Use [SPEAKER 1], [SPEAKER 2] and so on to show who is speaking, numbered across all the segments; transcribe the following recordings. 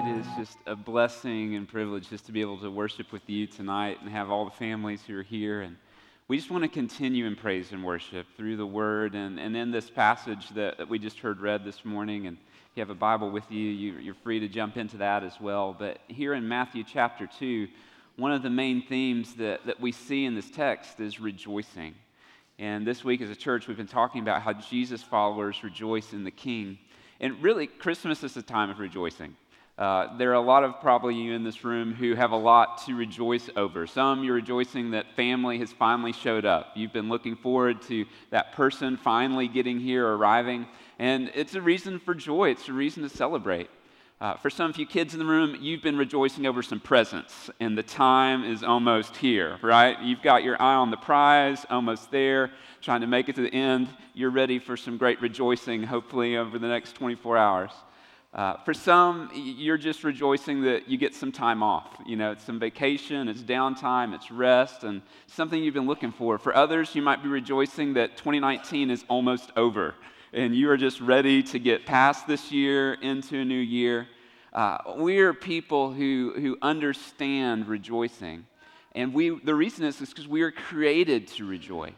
[SPEAKER 1] It is just a blessing and privilege just to be able to worship with you tonight and have all the families who are here. And we just want to continue in praise and worship through the word and, and in this passage that, that we just heard read this morning. And if you have a Bible with you, you, you're free to jump into that as well. But here in Matthew chapter 2, one of the main themes that, that we see in this text is rejoicing. And this week as a church, we've been talking about how Jesus followers rejoice in the King. And really, Christmas is a time of rejoicing. Uh, there are a lot of probably you in this room who have a lot to rejoice over. Some you're rejoicing that family has finally showed up. You've been looking forward to that person finally getting here, arriving, and it's a reason for joy. It's a reason to celebrate. Uh, for some of you kids in the room, you've been rejoicing over some presents, and the time is almost here, right? You've got your eye on the prize, almost there, trying to make it to the end. You're ready for some great rejoicing, hopefully, over the next 24 hours. Uh, for some, you're just rejoicing that you get some time off. You know, it's some vacation, it's downtime, it's rest, and something you've been looking for. For others, you might be rejoicing that 2019 is almost over and you are just ready to get past this year into a new year. Uh, we are people who, who understand rejoicing. And we, the reason is because we are created to rejoice.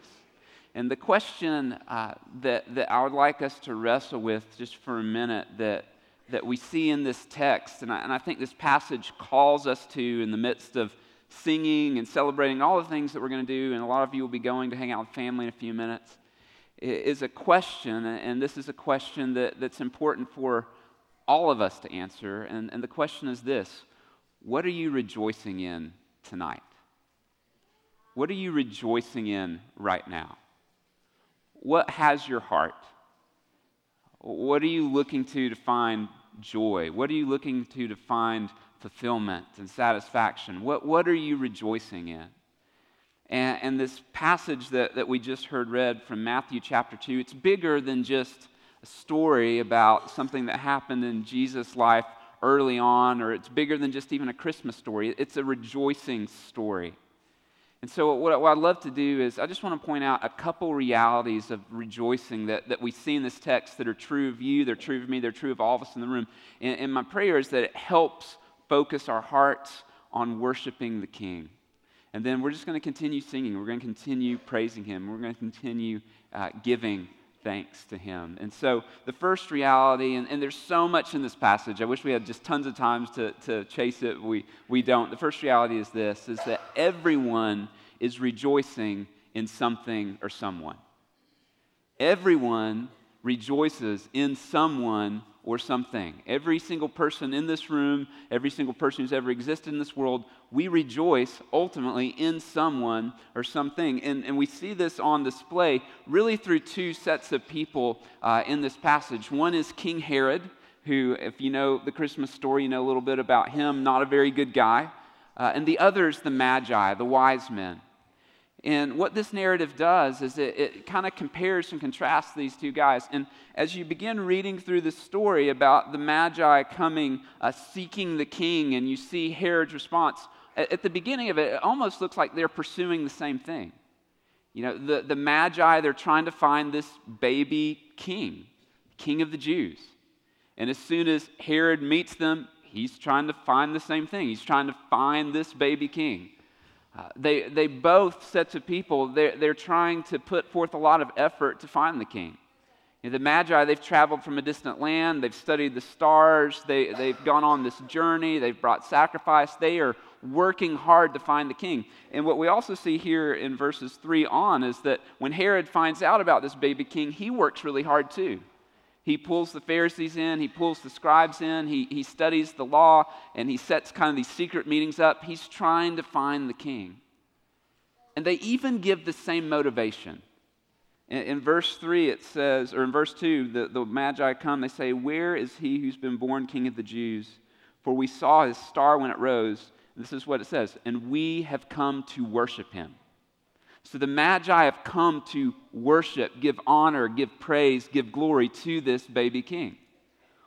[SPEAKER 1] And the question uh, that, that I would like us to wrestle with just for a minute that that we see in this text, and I, and I think this passage calls us to in the midst of singing and celebrating all the things that we're going to do, and a lot of you will be going to hang out with family in a few minutes, is a question, and this is a question that, that's important for all of us to answer. And, and the question is this What are you rejoicing in tonight? What are you rejoicing in right now? What has your heart? What are you looking to to find joy? What are you looking to to find fulfillment and satisfaction? What, what are you rejoicing in? And, and this passage that, that we just heard read from Matthew chapter 2, it's bigger than just a story about something that happened in Jesus' life early on, or it's bigger than just even a Christmas story. It's a rejoicing story. And so, what, what, I'd love to do is, I just want to point out a couple realities of rejoicing that, that we see in this text that are true of you, they're true of me, they're true of all of us in the room. And, and my prayer is that it helps focus our hearts on worshiping the King. And then we're just going to continue singing, we're going to continue praising Him, we're going to continue uh, giving thanks to Him. And so, the first reality, and, and, there's so much in this passage, I wish we had just tons of times to, to chase it. We, we don't. The first reality is this is that everyone is rejoicing in something or someone. Everyone rejoices in someone or something. Every single person in this room, every single person who's ever existed in this world, we rejoice ultimately in someone or something. And, and we see this on display really through two sets of people uh, in this passage. One is King Herod, who, if you know the Christmas story, you know a little bit about him, not a very good guy. Uh, and the other is the Magi, the wise men. And what this narrative does is it, it kind of compares and contrasts these two guys. And as you begin reading through the story about the Magi coming, uh, seeking the king, and you see Herod's response, at, at, the beginning of it, it almost looks like they're pursuing the same thing. You know, the, the Magi, they're trying to find this baby king, king of the Jews. And as soon as Herod meets them, he's trying to find the same thing. He's trying to find this baby king. Uh, they, they both sets of people, they're, they're trying to put forth a lot of effort to find the king. You know, the Magi, they've traveled from a distant land, they've studied the stars, they, they've gone on this journey, they've brought sacrifice, they are working hard to find the king. And what we also see here in verses 3 on is that when Herod finds out about this baby king, he works really hard too. He pulls the Pharisees in, he pulls the scribes in, he, he studies the law, and he sets kind of these secret meetings up. He's trying to find the king. And they even give the same motivation. In, in verse 3, it says, or in verse 2, the, the Magi come, they say, Where is he who's been born king of the Jews? For we saw his star when it rose. This is what it says, and we have come to worship him. So the Magi have come to worship, give honor, give praise, give glory to this baby king.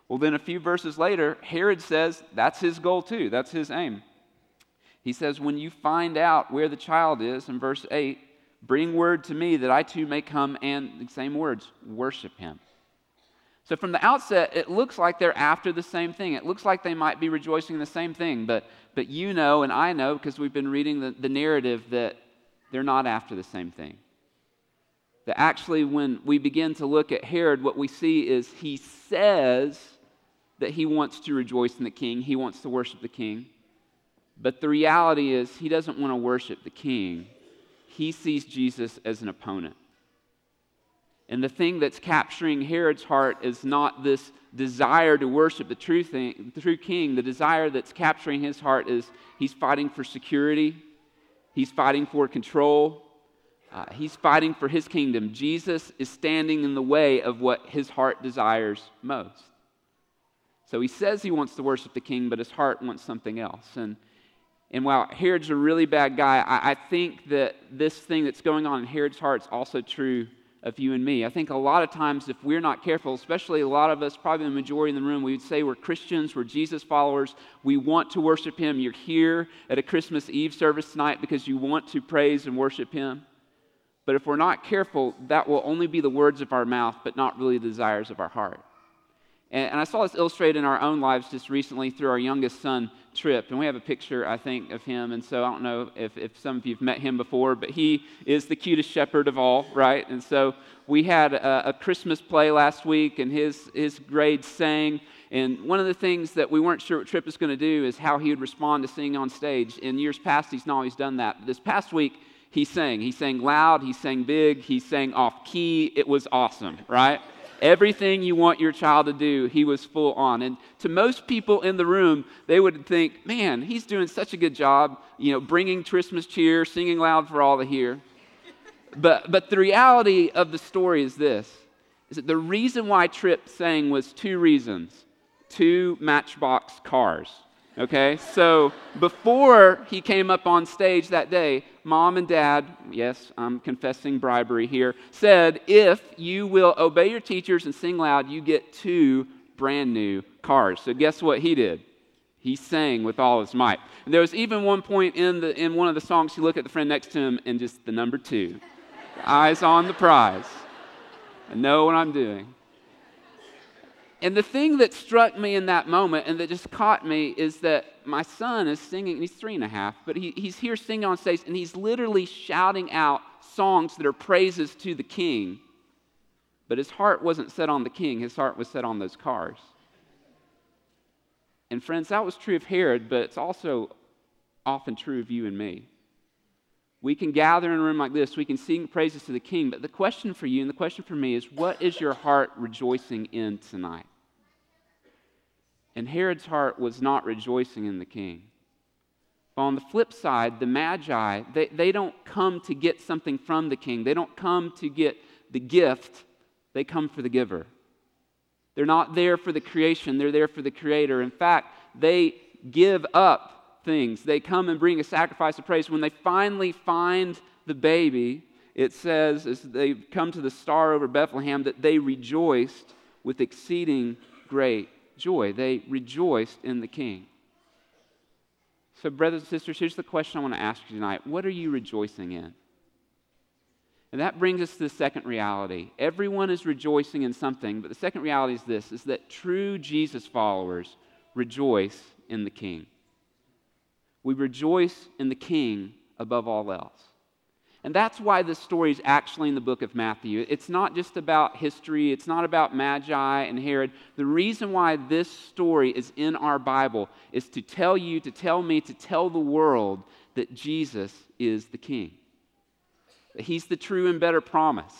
[SPEAKER 1] Well, then a few verses later, Herod says that's his goal too, that's his aim. He says, When you find out where the child is, in verse 8, bring word to me that I too may come and, the same words, worship him. So, from the outset, it looks like they're after the same thing. It looks like they might be rejoicing in the same thing, but, but you know, and I know, because we've been reading the, the narrative, that they're not after the same thing. That actually, when we begin to look at Herod, what we see is he says that he wants to rejoice in the king, he wants to worship the king. But the reality is, he doesn't want to worship the king, he sees Jesus as an opponent. And the thing that's capturing Herod's heart is not this desire to worship the true, thing, the true king. The desire that's capturing his heart is he's fighting for security, he's fighting for control, uh, he's fighting for his kingdom. Jesus is standing in the way of what his heart desires most. So he says he wants to worship the king, but his heart wants something else. And, and while Herod's a really bad guy, I, I think that this thing that's going on in Herod's heart is also true of you and me. I think a lot of times, if we're not careful, especially a lot of us, probably the majority in the room, we would say we're Christians, we're Jesus followers, we want to worship Him. You're here at a Christmas Eve service tonight because you want to praise and worship Him. But if we're not careful, that will only be the words of our mouth, but not really the desires of our heart. And, and I saw this illustrated in our own lives just recently through our youngest son, Trip. And we have a picture, I think, of him. And so I don't know if, if some of you have met him before, but he is the cutest shepherd of all, right? And so we had a, a Christmas play last week, and his, his grade sang. And one of the things that we weren't sure what Trip was going to do is how he would respond to singing on stage. In years past, he's not always done that. But this past week, he sang. He sang loud, he sang big, he sang off key. It was awesome, right? Everything you want your child to do, he was full on. And to most people in the room, they would think, man, he's doing such a good job, you know, bringing Christmas cheer, singing loud for all to hear. But, but the reality of the story is this is that the reason why Trip sang was two reasons two matchbox cars. Okay, so before he came up on stage that day, mom and dad, yes, I'm confessing bribery here, said, if you will obey your teachers and sing loud, you get two brand new cars. So guess what he did? He sang with all his might. And there was even one point in, the, in one of the songs, he looked at the friend next to him and just the number two, eyes on the prize. I know what I'm doing. And the thing that struck me in that moment and that just caught me is that my son is singing, he's three and a half, but he, he's here singing on stage and he's literally shouting out songs that are praises to the king. But his heart wasn't set on the king, his heart was set on those cars. And friends, that was true of Herod, but it's also often true of you and me. We can gather in a room like this, we can sing praises to the king, but the question for you and the question for me is what is your heart rejoicing in tonight? And Herod's heart was not rejoicing in the king. But on the flip side, the Magi, they, they don't come to get something from the king. They don't come to get the gift, they come for the giver. They're not there for the creation, they're there for the creator. In fact, they give up things. They come and bring a sacrifice of praise. When they finally find the baby, it says, as they come to the star over Bethlehem, that they rejoiced with exceeding great joy. They rejoiced in the king. So, brothers and sisters, here's the question I want to ask you tonight What are you rejoicing in? And that brings us to the second reality. Everyone is rejoicing in something, but the second reality is this is that true Jesus followers rejoice in the king. We rejoice in the king above all else. And that's why this story is actually in the book of Matthew. It's not just about history, it's not about Magi and Herod. The reason why this story is in our Bible is to tell you, to tell me, to tell the world that Jesus is the King. That He's the true and better promise.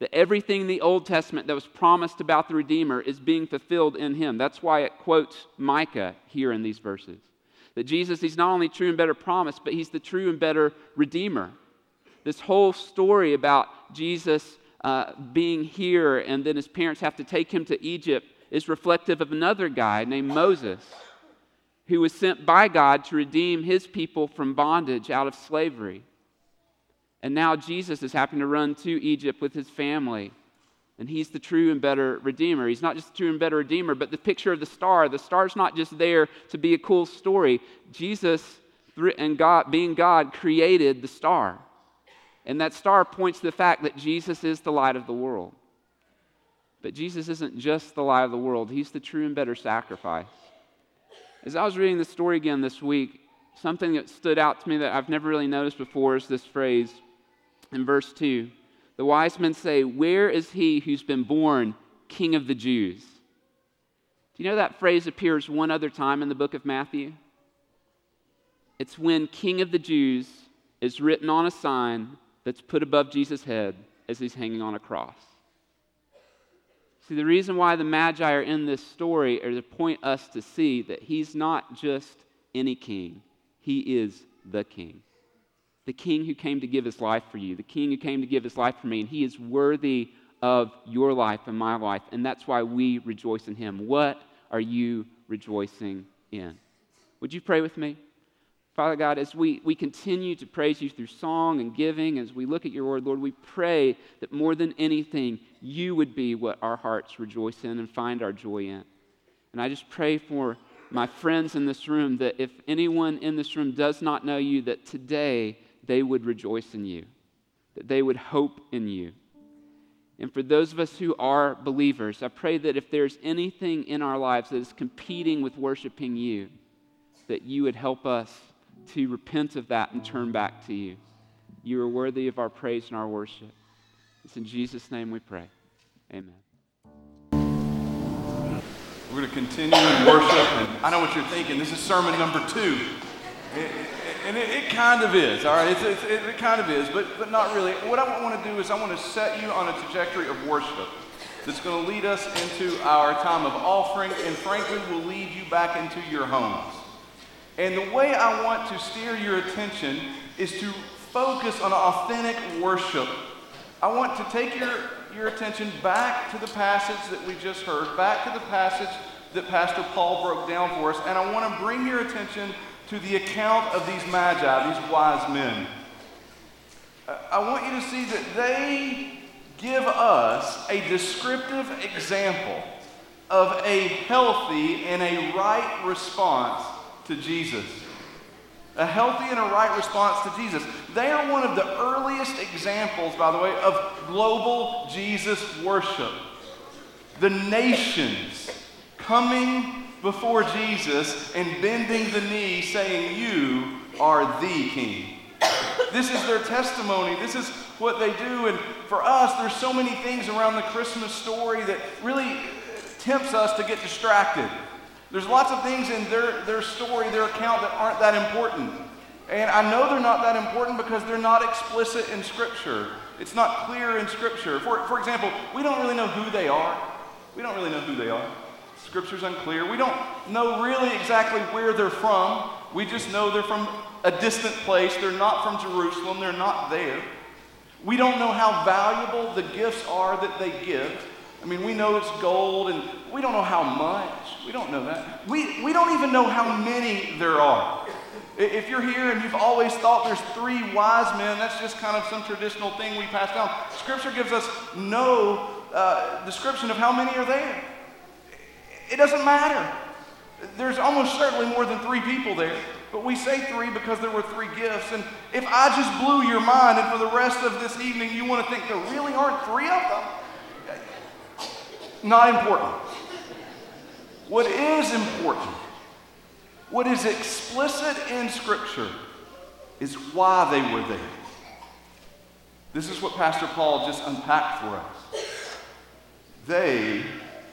[SPEAKER 1] That everything in the Old Testament that was promised about the Redeemer is being fulfilled in Him. That's why it quotes Micah here in these verses. That Jesus, He's not only true and better promise, but He's the true and better Redeemer this whole story about Jesus uh, being here and then his parents have to take him to Egypt is reflective of another guy named Moses, who was sent by God to redeem his people from bondage out of slavery. And now Jesus is having to run to Egypt with his family. And he's the true and better Redeemer. He's not just the true and better Redeemer, but the picture of the star. The star's not just there to be a cool story. Jesus and God, being God, created the star. And that star points to the fact that Jesus is the light of the world. But Jesus isn't just the light of the world, He's the true and better sacrifice. As I was reading the story again this week, something that stood out to me that I've never really noticed before is this phrase in verse 2. The wise men say, Where is he who's been born King of the Jews? Do you know that phrase appears one other time in the book of Matthew? It's when King of the Jews is written on a sign that's put above Jesus' head as he's hanging on a cross. See, the reason why the Magi are in this story is to point us to see that he's not just any king, he is the king. The king who came to give his life for you, the king who came to give his life for me, and he is worthy of your life and my life, and that's why we rejoice in him. What are you rejoicing in? Would you pray with me? Father God, as we, we continue to praise you through song and giving, as we look at your word, Lord, we pray that more than anything, you would be what our hearts rejoice in and find our joy in. And I just pray for my friends in this room that if anyone in this room does not know you, that today they would rejoice in you, that they would hope in you. And for those of us who are believers, I pray that if there's anything in our lives that is competing with worshiping you, that you would help us to repent of that and turn back to you. You are worthy of our praise and our worship. It's in Jesus' name we pray. Amen.
[SPEAKER 2] We're going to continue in worship, and I know what you're thinking. This is sermon number two. And it, it, kind of is, all right? It's, it, it kind of is, but, but not really. What I want to do is I want to set you on a trajectory of worship that's going to lead us into our time of offering, and frankly, will lead you back into your homes. And the way I want to steer your attention is to focus on authentic worship. I want to take your, your attention back to the passage that we just heard, back to the passage that Pastor Paul broke down for us, and I want to bring your attention to the account of these magi, these wise men. I want you to see that they give us a descriptive example of a healthy and a right response to Jesus. A healthy and a right response to Jesus. They are one of the earliest examples, by the way, of global Jesus worship. The nations coming before Jesus and bending the knee, saying, You are the King. This is their testimony. This is what they do. And for us, there's so many things around the Christmas story that really tempts us to get distracted. There's lots of things in their, their story, their account, that aren't that important. And I know they're not that important because they're not explicit in Scripture. It's not clear in Scripture. For, for example, we don't really know who they are. We don't really know who they are. Scripture's unclear. We don't know really exactly where they're from. We just know they're from a distant place. They're not from Jerusalem. They're not there. We don't know how valuable the gifts are that they give. I mean, we know it's gold, and we don't know how much. We don't know that. We, we don't even know how many there are. If you're here and you've always thought there's three wise men, that's just kind of some traditional thing we pass down. Scripture gives us no uh, description of how many are there. It doesn't matter. There's almost certainly more than three people there. But we say three because there were three gifts. And if I just blew your mind and for the rest of this evening you want to think there really aren't three of them, not important. What is important, what is explicit in Scripture, is why they were there. This is what Pastor Paul just unpacked for us. They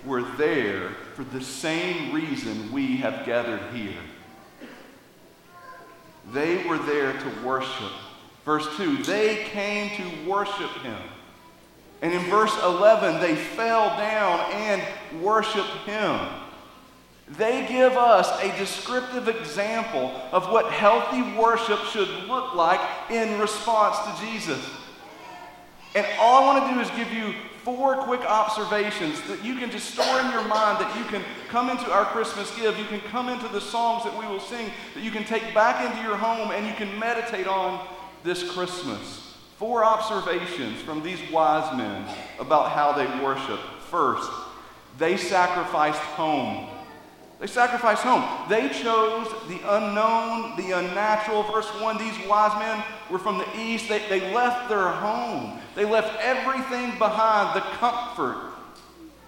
[SPEAKER 2] were there for the same reason we have gathered here. They were there to worship. Verse 2 they came to worship him. And in verse 11, they fell down and worshiped him. They give us a descriptive example of what healthy worship should look like in response to Jesus. And all I want to do is give you four quick observations that you can just store in your mind, that you can come into our Christmas give, you can come into the songs that we will sing, that you can take back into your home and you can meditate on this Christmas. Four observations from these wise men about how they worship. First, they sacrificed home. They sacrificed home. They chose the unknown, the unnatural. Verse 1 these wise men were from the east. They, they left their home, they left everything behind the comfort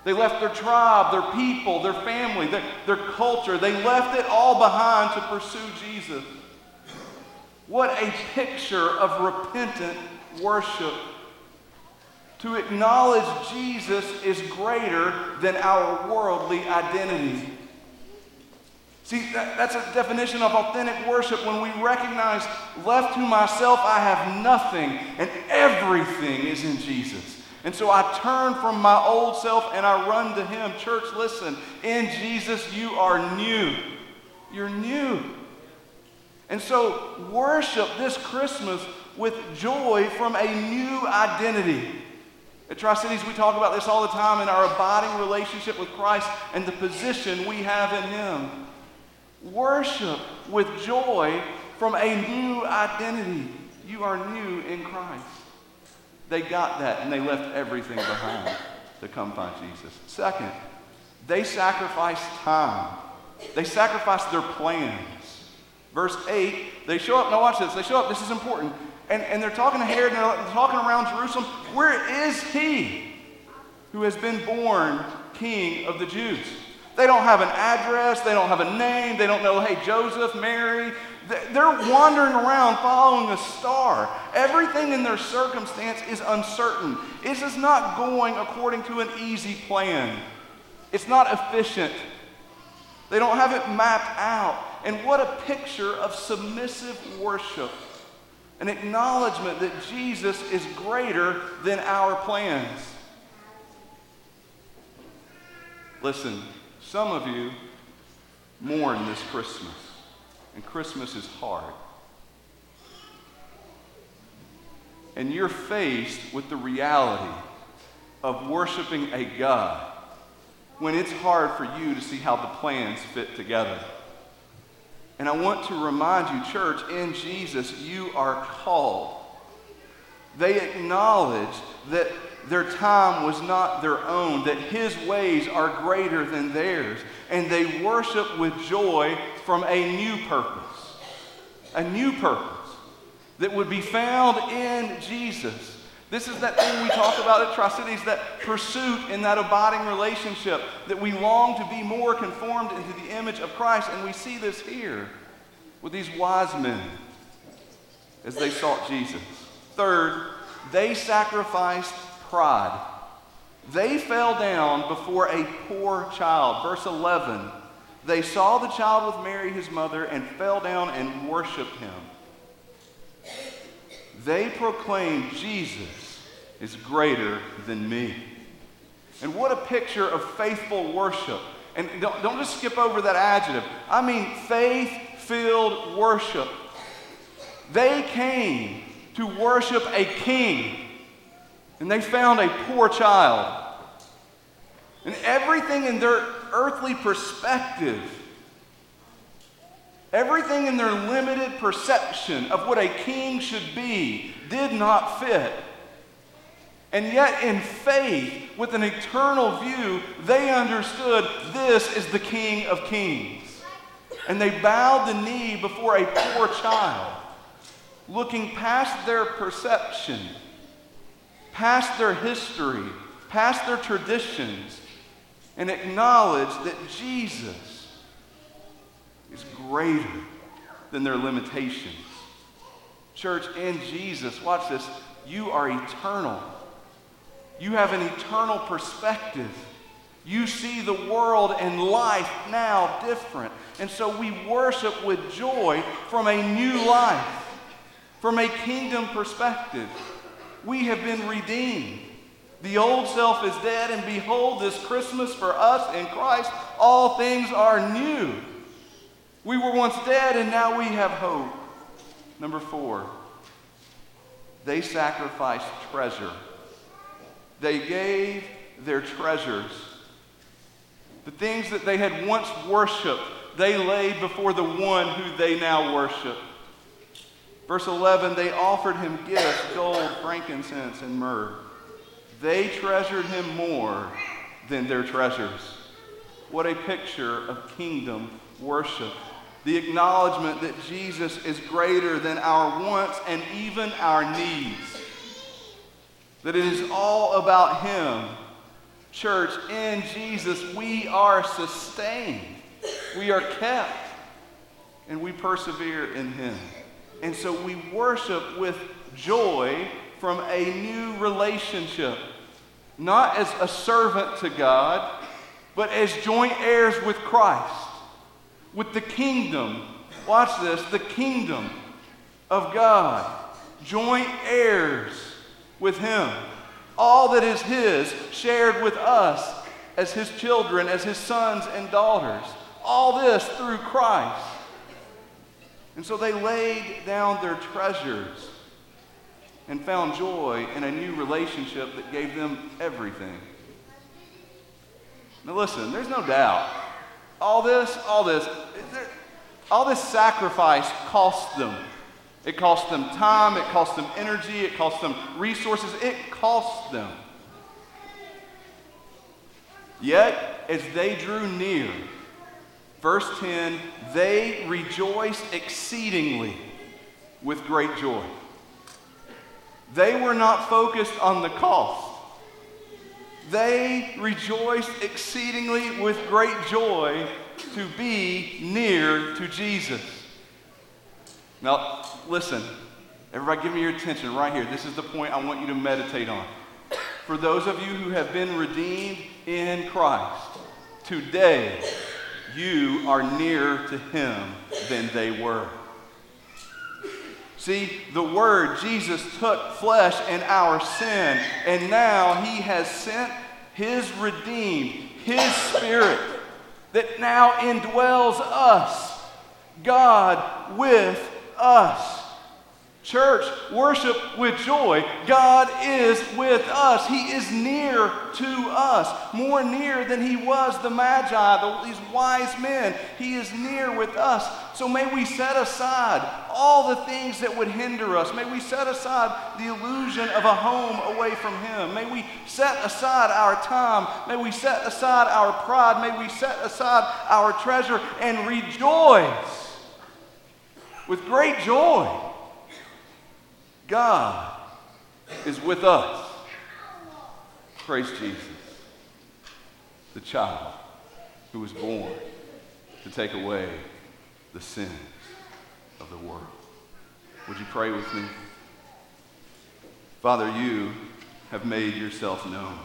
[SPEAKER 2] They left their tribe, their people, their family, their, their culture. They left it all behind to pursue Jesus. What a picture of repentant worship. To acknowledge Jesus is greater than our worldly identity. See, that, that's a definition of authentic worship when we recognize, left to myself, I have nothing, and everything is in Jesus. And so I turn from my old self and I run to Him. Church, listen, in Jesus, you are new. You're new. And so worship this Christmas with joy from a new identity. At Tri Cities, we talk about this all the time in our abiding relationship with Christ and the position we have in Him. Worship with joy from a new identity. You are new in Christ. They got that and they left everything behind to come find Jesus. Second, they sacrificed time. They sacrificed their plans. Verse 8, they show up. Now, watch this. They show up. This is important. And, and they're talking to Herod and they're talking around Jerusalem. Where is he who has been born king of the Jews? They don't have an address, they don't have a name, they don't know, hey, Joseph, Mary. They're wandering around following a star. Everything in their circumstance is uncertain. It is not going according to an easy plan, it's not efficient. They don't have it mapped out. And what a picture of submissive worship an acknowledgement that Jesus is greater than our plans. Listen, some of you mourn this Christmas, and Christmas is hard. And you're faced with the reality of worshiping a God when it's hard for you to see how the plans fit together. And I want to remind you, church, in Jesus, you are called. They acknowledge that their time was not their own, that His ways are greater than theirs. And they worship with joy from a new purpose, a new purpose that would be found in Jesus. This is that thing we talk about at Tri Cities, that pursuit in that abiding relationship, that we long to be more conformed into the image of Christ. And we see this here with these wise men as they sought Jesus. Third, they sacrificed pride. They fell down before a poor child. Verse 11 They saw the child with Mary, his mother, and fell down and worshiped him. They proclaimed Jesus is greater than me. And what a picture of faithful worship. And don't, don't just skip over that adjective. I mean, faith filled worship. They came to worship a king and they found a poor child. And everything in their earthly perspective, everything in their limited perception of what a king should be, did not fit. And yet, in faith, with an eternal view, they understood this is the King of Kings. And they bowed the knee before a poor child, looking past their perception past their history, past their traditions, and acknowledge that Jesus is greater than their limitations. Church, in Jesus, watch this, you are eternal. You have an eternal perspective. You see the world and life now different. And so we worship with joy from a new life, from a kingdom perspective we have been redeemed. The old self is dead, and behold, this Christmas for us in Christ, all things are new. We were once dead, and now we have hope. Number four, they sacrificed treasure. They gave their treasures. The things that they had once worshiped, they laid before the one who they now worship. Verse 11, they offered him gifts gold, frankincense, and myrrh. They treasured him more than their treasures. What a picture of kingdom worship. The acknowledgement that Jesus is greater than our wants and even our needs. That it is all about him. Church, in Jesus, we are sustained, we are kept, and we persevere in Him. And so we worship with joy from a new relationship, not as a servant to God, but as joint heirs with Christ, with the kingdom. Watch this the kingdom of God, joint heirs with Him. All that is His shared with us as His children, as His sons and daughters. All this through Christ. And so they laid down their treasures and found joy in a new relationship that gave them everything. Now, listen, there's no doubt. All this, all this, all this sacrifice cost them. It cost them time, it cost them energy, it cost them resources, it cost them. Yet, as they drew near, verse 10, they rejoiced exceedingly with great joy. They were not focused on the cost. They rejoiced exceedingly with great joy to be near to Jesus. Now, listen, everybody give me your attention right here. This is the point I want you to meditate on. For those of you who have been redeemed in Christ, today you are nearer to Him than they were. See, the Word, Jesus took flesh in our sin, and now He has sent His redeemed, His Spirit, that now indwells us, God with us. Church, worship with joy. God is with us. He is near to us, more near than he was the Magi, these wise men. He is near with us. So may we set aside all the things that would hinder us. May we set aside the illusion of a home away from him. May we set aside our time. May we set aside our pride. May we set aside our treasure and rejoice with great joy God is with us. Praise Jesus, the child who was born to take away the sins of the world. Would you pray with me? Father, you have made yourself known.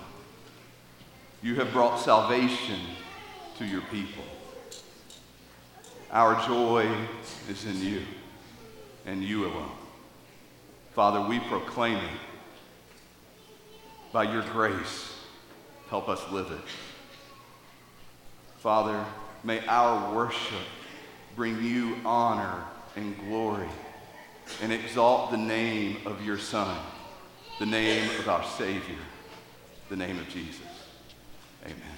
[SPEAKER 2] You have brought salvation to your people. Our joy is in you and you alone. Father, we proclaim it. By your grace, help us live it. Father, may our worship bring you honor and glory and exalt the name of your Son, the name of our Savior, the name of Jesus. Amen.